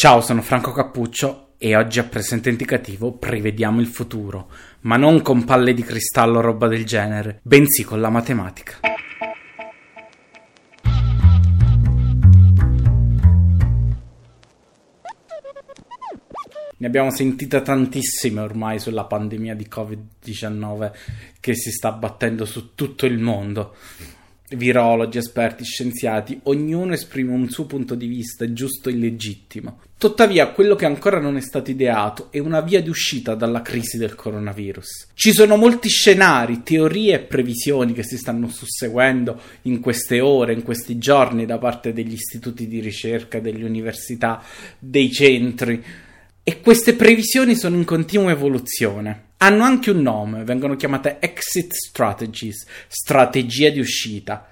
Ciao, sono Franco Cappuccio e oggi a presente indicativo prevediamo il futuro, ma non con palle di cristallo o roba del genere, bensì con la matematica. Ne abbiamo sentita tantissime ormai sulla pandemia di Covid-19 che si sta battendo su tutto il mondo virologi, esperti, scienziati, ognuno esprime un suo punto di vista giusto e legittimo. Tuttavia, quello che ancora non è stato ideato è una via di uscita dalla crisi del coronavirus. Ci sono molti scenari, teorie e previsioni che si stanno susseguendo in queste ore, in questi giorni da parte degli istituti di ricerca, delle università, dei centri. E queste previsioni sono in continua evoluzione. Hanno anche un nome, vengono chiamate exit strategies, strategia di uscita,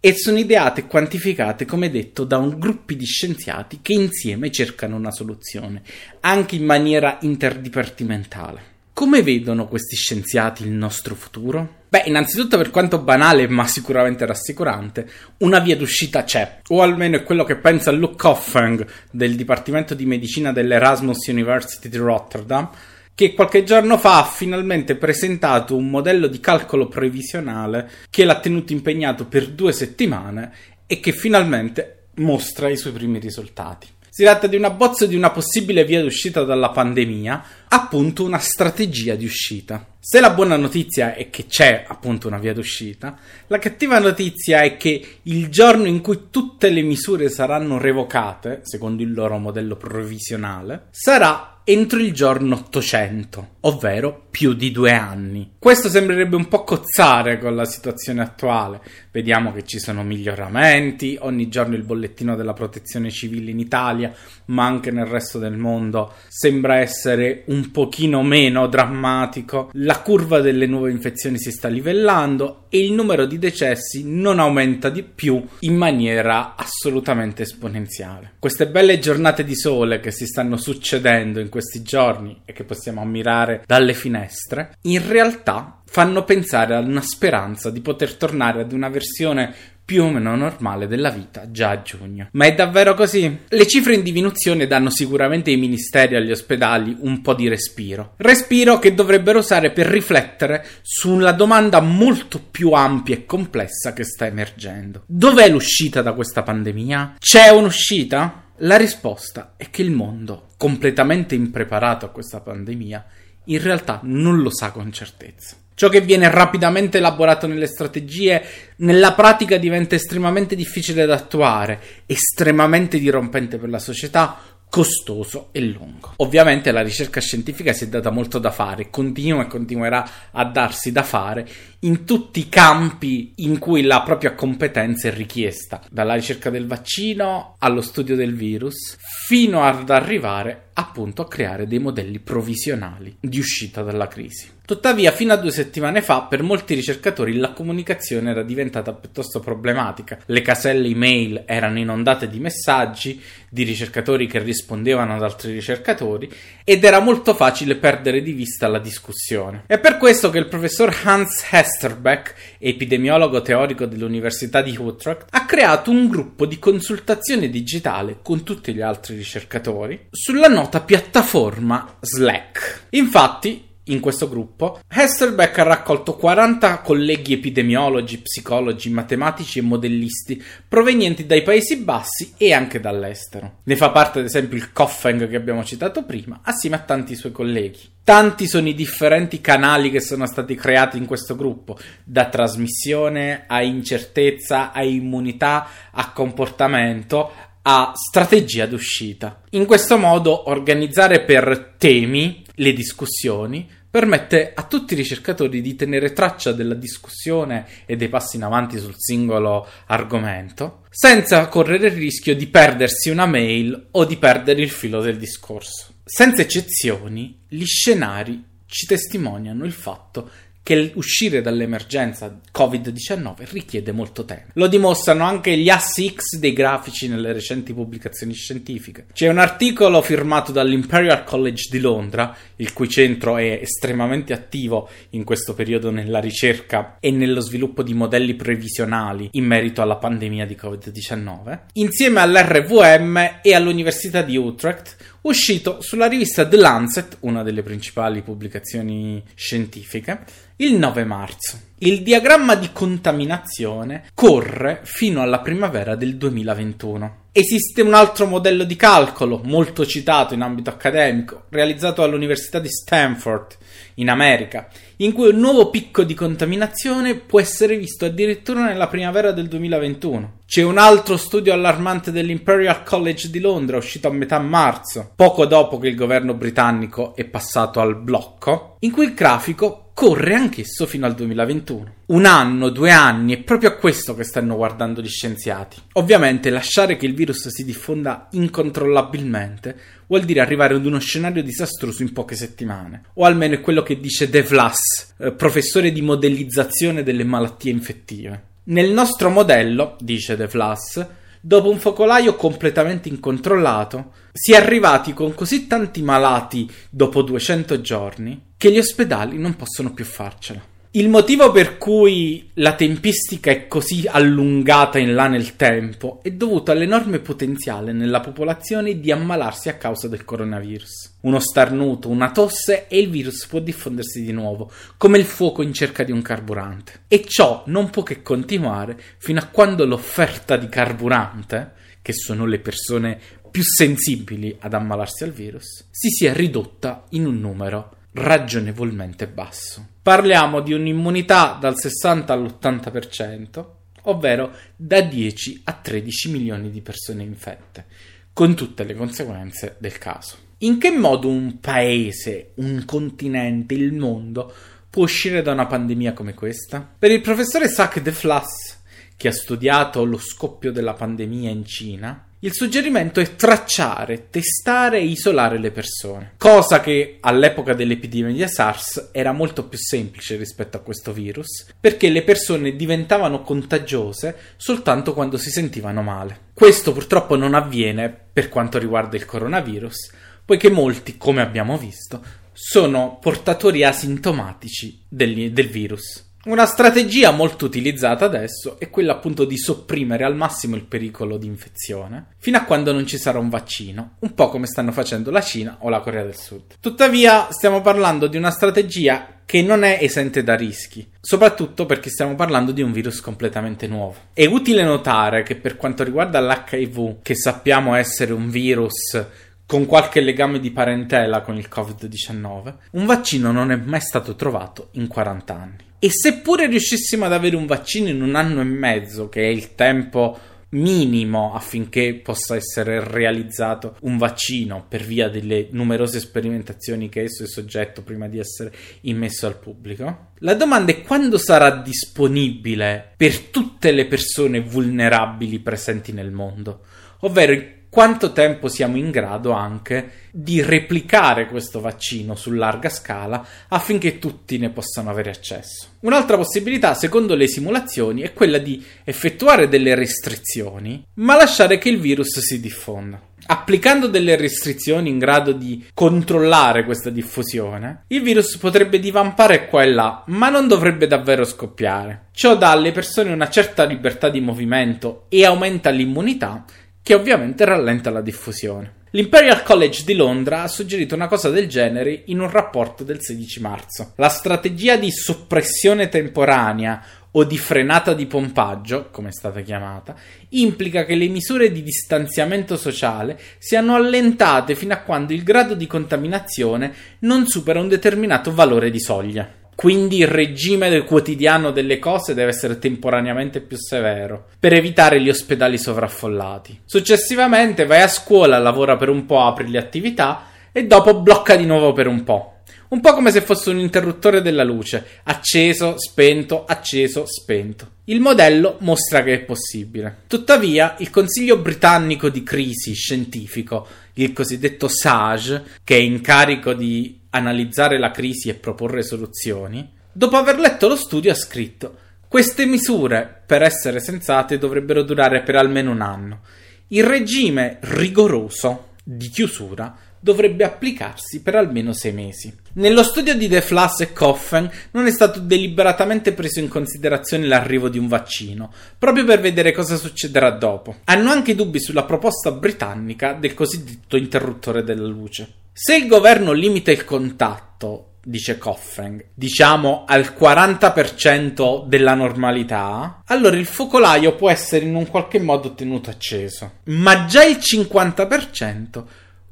e sono ideate e quantificate, come detto, da un gruppo di scienziati che insieme cercano una soluzione, anche in maniera interdipartimentale. Come vedono questi scienziati il nostro futuro? Beh, innanzitutto per quanto banale ma sicuramente rassicurante, una via d'uscita c'è, o almeno è quello che pensa Luke Hoffeng del Dipartimento di Medicina dell'Erasmus University di Rotterdam, che qualche giorno fa ha finalmente presentato un modello di calcolo previsionale che l'ha tenuto impegnato per due settimane e che finalmente mostra i suoi primi risultati. Si tratta di una bozza di una possibile via d'uscita dalla pandemia, appunto una strategia di uscita. Se la buona notizia è che c'è appunto una via d'uscita, la cattiva notizia è che il giorno in cui tutte le misure saranno revocate, secondo il loro modello provvisionale, sarà entro il giorno 800, ovvero più di due anni. Questo sembrerebbe un po' cozzare con la situazione attuale. Vediamo che ci sono miglioramenti, ogni giorno il bollettino della protezione civile in Italia, ma anche nel resto del mondo, sembra essere un pochino meno drammatico. La curva delle nuove infezioni si sta livellando e il numero di decessi non aumenta di più in maniera assolutamente esponenziale. Queste belle giornate di sole che si stanno succedendo in questi giorni e che possiamo ammirare dalle finestre, in realtà fanno pensare a una speranza di poter tornare ad una versione più o meno normale della vita già a giugno. Ma è davvero così? Le cifre in diminuzione danno sicuramente ai ministeri e agli ospedali un po' di respiro. Respiro che dovrebbero usare per riflettere sulla domanda molto più ampia e complessa che sta emergendo. Dov'è l'uscita da questa pandemia? C'è un'uscita? La risposta è che il mondo, completamente impreparato a questa pandemia, in realtà non lo sa con certezza. Ciò che viene rapidamente elaborato nelle strategie, nella pratica diventa estremamente difficile da attuare, estremamente dirompente per la società, costoso e lungo. Ovviamente la ricerca scientifica si è data molto da fare, continua e continuerà a darsi da fare in tutti i campi in cui la propria competenza è richiesta, dalla ricerca del vaccino allo studio del virus, fino ad arrivare appunto a creare dei modelli provvisionali di uscita dalla crisi. Tuttavia, fino a due settimane fa, per molti ricercatori la comunicazione era diventata piuttosto problematica. Le caselle email erano inondate di messaggi di ricercatori che rispondevano ad altri ricercatori ed era molto facile perdere di vista la discussione. È per questo che il professor Hans Hesterbeck, epidemiologo teorico dell'Università di Utrecht, ha creato un gruppo di consultazione digitale con tutti gli altri ricercatori sulla nota piattaforma Slack. Infatti, in questo gruppo, Hesterbeck ha raccolto 40 colleghi epidemiologi, psicologi, matematici e modellisti provenienti dai Paesi Bassi e anche dall'estero. Ne fa parte ad esempio il Koffeng che abbiamo citato prima, assieme a tanti suoi colleghi. Tanti sono i differenti canali che sono stati creati in questo gruppo, da trasmissione a incertezza, a immunità, a comportamento, a strategia d'uscita. In questo modo organizzare per temi le discussioni permette a tutti i ricercatori di tenere traccia della discussione e dei passi in avanti sul singolo argomento, senza correre il rischio di perdersi una mail o di perdere il filo del discorso. Senza eccezioni, gli scenari ci testimoniano il fatto che uscire dall'emergenza Covid-19 richiede molto tempo. Lo dimostrano anche gli assi X dei grafici nelle recenti pubblicazioni scientifiche. C'è un articolo firmato dall'Imperial College di Londra, il cui centro è estremamente attivo in questo periodo nella ricerca e nello sviluppo di modelli previsionali in merito alla pandemia di Covid-19, insieme all'RVM e all'Università di Utrecht, uscito sulla rivista The Lancet, una delle principali pubblicazioni scientifiche, il 9 marzo. Il diagramma di contaminazione corre fino alla primavera del 2021. Esiste un altro modello di calcolo, molto citato in ambito accademico, realizzato all'Università di Stanford, in America, in cui un nuovo picco di contaminazione può essere visto addirittura nella primavera del 2021. C'è un altro studio allarmante dell'Imperial College di Londra, uscito a metà marzo, poco dopo che il governo britannico è passato al blocco, in cui il grafico corre anch'esso fino al 2021. Un anno, due anni, è proprio a questo che stanno guardando gli scienziati. Ovviamente lasciare che il virus si diffonda incontrollabilmente vuol dire arrivare ad uno scenario disastroso in poche settimane. O almeno è quello che dice De Vlas, eh, professore di modellizzazione delle malattie infettive. Nel nostro modello, dice De Vlas, dopo un focolaio completamente incontrollato, si è arrivati con così tanti malati dopo 200 giorni che gli ospedali non possono più farcela. Il motivo per cui la tempistica è così allungata in là nel tempo è dovuto all'enorme potenziale nella popolazione di ammalarsi a causa del coronavirus. Uno starnuto, una tosse e il virus può diffondersi di nuovo, come il fuoco in cerca di un carburante. E ciò non può che continuare fino a quando l'offerta di carburante, che sono le persone più sensibili ad ammalarsi al virus, si sia ridotta in un numero ragionevolmente basso. Parliamo di un'immunità dal 60 all'80%, ovvero da 10 a 13 milioni di persone infette, con tutte le conseguenze del caso. In che modo un paese, un continente, il mondo può uscire da una pandemia come questa? Per il professore Sac de Flas, che ha studiato lo scoppio della pandemia in Cina, il suggerimento è tracciare, testare e isolare le persone, cosa che all'epoca dell'epidemia SARS era molto più semplice rispetto a questo virus, perché le persone diventavano contagiose soltanto quando si sentivano male. Questo purtroppo non avviene per quanto riguarda il coronavirus, poiché molti, come abbiamo visto, sono portatori asintomatici del, del virus. Una strategia molto utilizzata adesso è quella appunto di sopprimere al massimo il pericolo di infezione, fino a quando non ci sarà un vaccino, un po' come stanno facendo la Cina o la Corea del Sud. Tuttavia stiamo parlando di una strategia che non è esente da rischi, soprattutto perché stiamo parlando di un virus completamente nuovo. È utile notare che per quanto riguarda l'HIV, che sappiamo essere un virus con qualche legame di parentela con il Covid-19, un vaccino non è mai stato trovato in 40 anni. E seppure riuscissimo ad avere un vaccino in un anno e mezzo, che è il tempo minimo affinché possa essere realizzato un vaccino per via delle numerose sperimentazioni che esso è soggetto prima di essere immesso al pubblico. La domanda è quando sarà disponibile per tutte le persone vulnerabili presenti nel mondo, ovvero quanto tempo siamo in grado anche di replicare questo vaccino su larga scala affinché tutti ne possano avere accesso. Un'altra possibilità, secondo le simulazioni, è quella di effettuare delle restrizioni, ma lasciare che il virus si diffonda. Applicando delle restrizioni in grado di controllare questa diffusione, il virus potrebbe divampare qua e là, ma non dovrebbe davvero scoppiare. Ciò dà alle persone una certa libertà di movimento e aumenta l'immunità che ovviamente rallenta la diffusione. L'Imperial College di Londra ha suggerito una cosa del genere in un rapporto del 16 marzo. La strategia di soppressione temporanea o di frenata di pompaggio, come è stata chiamata, implica che le misure di distanziamento sociale siano allentate fino a quando il grado di contaminazione non supera un determinato valore di soglia. Quindi il regime del quotidiano delle cose deve essere temporaneamente più severo per evitare gli ospedali sovraffollati. Successivamente vai a scuola, lavora per un po', apri le attività e dopo blocca di nuovo per un po'. Un po' come se fosse un interruttore della luce, acceso, spento, acceso, spento. Il modello mostra che è possibile. Tuttavia, il Consiglio britannico di crisi scientifico, il cosiddetto SAGE, che è in carico di analizzare la crisi e proporre soluzioni, dopo aver letto lo studio, ha scritto: Queste misure, per essere sensate, dovrebbero durare per almeno un anno. Il regime rigoroso di chiusura dovrebbe applicarsi per almeno sei mesi. Nello studio di De Flas e Coffen non è stato deliberatamente preso in considerazione l'arrivo di un vaccino, proprio per vedere cosa succederà dopo. Hanno anche dubbi sulla proposta britannica del cosiddetto interruttore della luce. Se il governo limita il contatto, dice Coffen, diciamo al 40% della normalità, allora il focolaio può essere in un qualche modo tenuto acceso. Ma già il 50%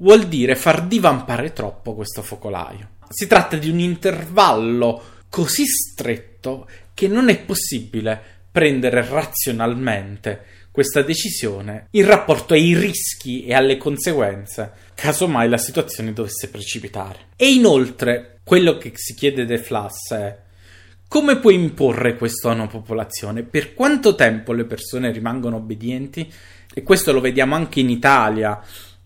vuol dire far divampare troppo questo focolaio. Si tratta di un intervallo così stretto che non è possibile prendere razionalmente questa decisione in rapporto ai rischi e alle conseguenze, casomai la situazione dovesse precipitare. E inoltre, quello che si chiede De Flas è come puoi imporre questo a una popolazione? Per quanto tempo le persone rimangono obbedienti? E questo lo vediamo anche in Italia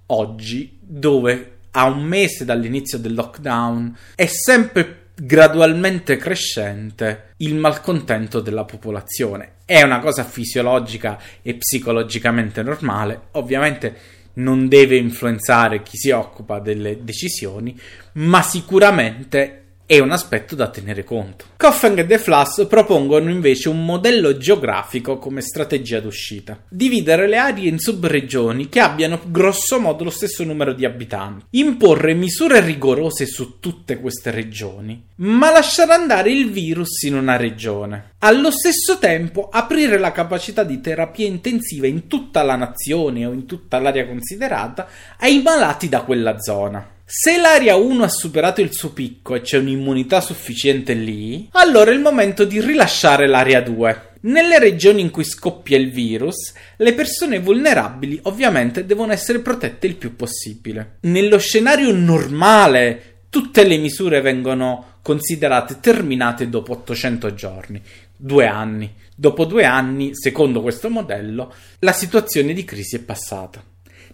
oggi, dove a un mese dall'inizio del lockdown è sempre gradualmente crescente il malcontento della popolazione. È una cosa fisiologica e psicologicamente normale, ovviamente non deve influenzare chi si occupa delle decisioni, ma sicuramente è un aspetto da tenere conto. Coffeng e De Flas propongono invece un modello geografico come strategia d'uscita. Dividere le aree in subregioni che abbiano grosso modo lo stesso numero di abitanti. Imporre misure rigorose su tutte queste regioni, ma lasciare andare il virus in una regione. Allo stesso tempo aprire la capacità di terapia intensiva in tutta la nazione o in tutta l'area considerata ai malati da quella zona. Se l'area 1 ha superato il suo picco e c'è un'immunità sufficiente lì, allora è il momento di rilasciare l'area 2. Nelle regioni in cui scoppia il virus, le persone vulnerabili ovviamente devono essere protette il più possibile. Nello scenario normale, tutte le misure vengono considerate terminate dopo 800 giorni, due anni. Dopo due anni, secondo questo modello, la situazione di crisi è passata.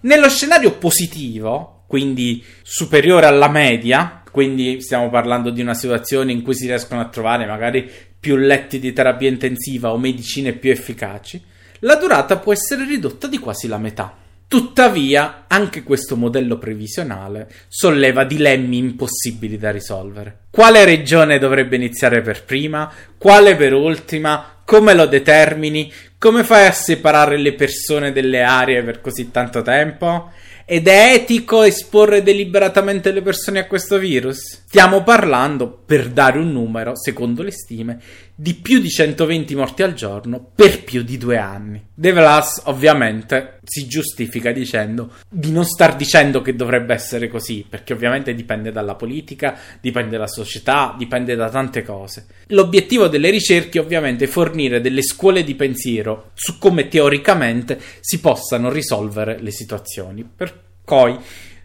Nello scenario positivo, quindi superiore alla media, quindi stiamo parlando di una situazione in cui si riescono a trovare magari più letti di terapia intensiva o medicine più efficaci, la durata può essere ridotta di quasi la metà. Tuttavia, anche questo modello previsionale solleva dilemmi impossibili da risolvere. Quale regione dovrebbe iniziare per prima? Quale per ultima? Come lo determini? Come fai a separare le persone delle aree per così tanto tempo? Ed è etico esporre deliberatamente le persone a questo virus? Stiamo parlando, per dare un numero, secondo le stime, di più di 120 morti al giorno per più di due anni. De Vlas ovviamente si giustifica dicendo di non star dicendo che dovrebbe essere così, perché ovviamente dipende dalla politica, dipende dalla società, dipende da tante cose. L'obiettivo delle ricerche ovviamente è fornire delle scuole di pensiero su come teoricamente si possano risolvere le situazioni, per poi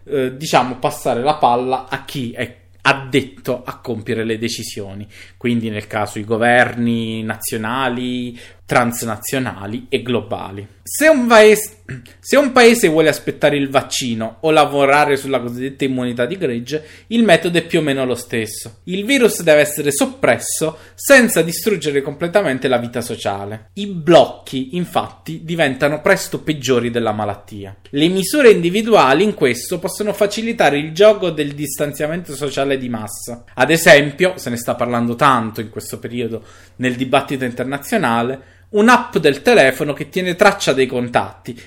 eh, diciamo passare la palla a chi è addetto a compiere le decisioni, quindi nel caso i governi nazionali, transnazionali e globali. Se un, paese, se un, paese, vuole aspettare il vaccino o lavorare sulla cosiddetta immunità di gregge, il metodo è più o meno lo stesso. Il virus deve essere soppresso senza distruggere completamente la vita sociale. I blocchi, infatti, diventano presto peggiori della malattia. Le misure individuali in questo possono facilitare il gioco del distanziamento sociale di massa. Ad esempio, se ne sta parlando tanto in questo periodo nel dibattito internazionale, un'app del telefono che tiene traccia dei contatti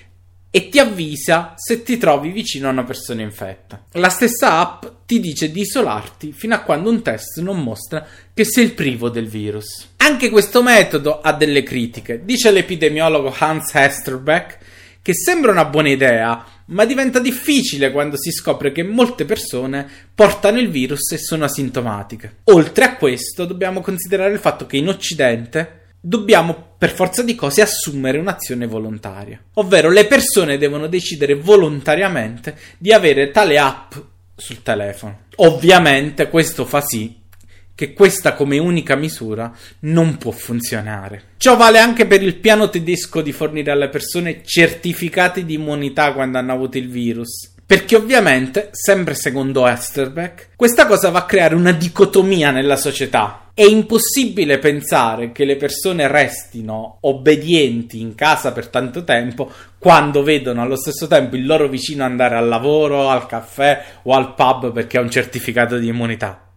e ti avvisa se ti trovi vicino a una persona infetta. La stessa app ti dice di isolarti fino a quando un test non mostra che sei privo del virus. Anche questo metodo ha delle critiche, dice l'epidemiologo Hans Hesterbeck, che sembra una buona idea, ma diventa difficile quando si scopre che molte persone portano il virus e sono asintomatiche. Oltre a questo, dobbiamo considerare il fatto che in Occidente dobbiamo per forza di cose assumere un'azione volontaria. Ovvero le persone devono decidere volontariamente di avere tale app sul telefono. Ovviamente questo fa sì che questa come unica misura non può funzionare. Ciò vale anche per il piano tedesco di fornire alle persone certificati di immunità quando hanno avuto il virus. Perché ovviamente, sempre secondo Esterbeck, questa cosa va a creare una dicotomia nella società È impossibile pensare che le persone restino obbedienti in casa per tanto tempo quando vedono allo stesso tempo il loro vicino andare al lavoro, al caffè o al pub perché ha un certificato di immunità.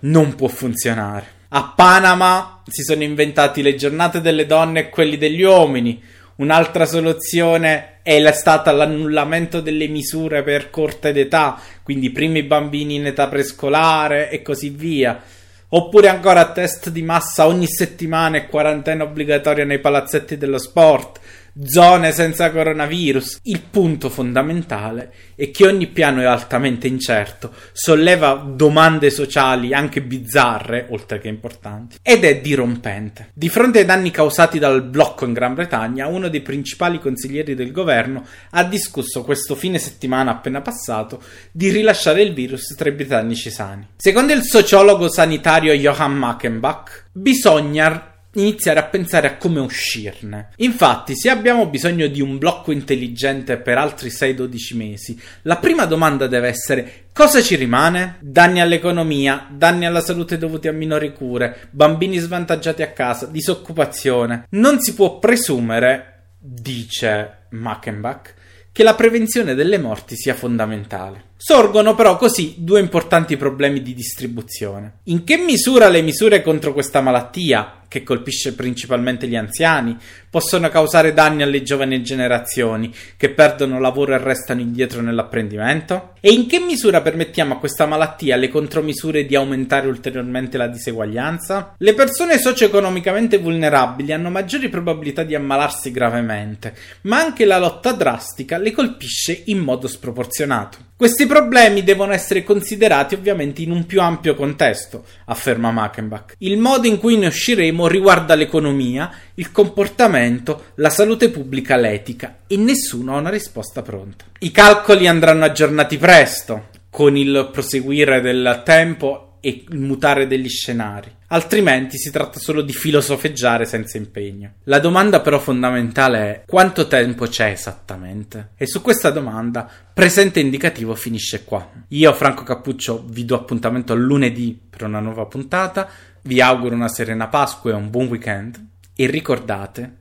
Non può funzionare. A Panama si sono inventati le giornate delle donne e quelli degli uomini. Un'altra soluzione è stata l'annullamento delle misure per corte d'età, quindi primi bambini in età prescolare e così via. Oppure ancora test di massa ogni settimana e quarantena obbligatoria nei palazzetti dello sport zone senza coronavirus. Il punto fondamentale è che ogni piano è altamente incerto, solleva domande sociali anche bizzarre, oltre che importanti, ed è dirompente. Di fronte ai danni causati dal blocco in Gran Bretagna, uno dei principali consiglieri del governo ha discusso questo fine settimana appena passato di rilasciare il virus tra i britannici sani. Secondo il sociologo sanitario Johann Mackenbach, bisogna iniziare a pensare a come uscirne. Infatti, se abbiamo bisogno di un blocco intelligente per altri 6-12 mesi, la prima domanda deve essere cosa ci rimane? Danni all'economia, danni alla salute dovuti a minori cure, bambini svantaggiati a casa, disoccupazione. Non si può presumere, dice Mackenbach, che la prevenzione delle morti sia fondamentale. Sorgono però così due importanti problemi di distribuzione. In che misura le misure contro questa malattia che colpisce principalmente gli anziani, possono causare danni alle giovani generazioni che perdono lavoro e restano indietro nell'apprendimento? E in che misura permettiamo a questa malattia le contromisure di aumentare ulteriormente la diseguaglianza? Le persone socio-economicamente vulnerabili hanno maggiori probabilità di ammalarsi gravemente, ma anche la lotta drastica le colpisce in modo sproporzionato. Questi problemi devono essere considerati ovviamente in un più ampio contesto, afferma Mackenbach. Il modo in cui ne usciremo riguarda l'economia, il comportamento, la salute pubblica, l'etica e nessuno ha una risposta pronta. I calcoli andranno aggiornati presto, con il proseguire del tempo e il mutare degli scenari. Altrimenti si tratta solo di filosofeggiare senza impegno. La domanda però fondamentale è quanto tempo c'è esattamente? E su questa domanda presente indicativo finisce qua. Io, Franco Cappuccio, vi do appuntamento lunedì per una nuova puntata. Vi auguro una serena Pasqua e un buon weekend. E ricordate,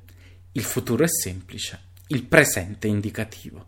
il futuro è semplice, il presente è indicativo.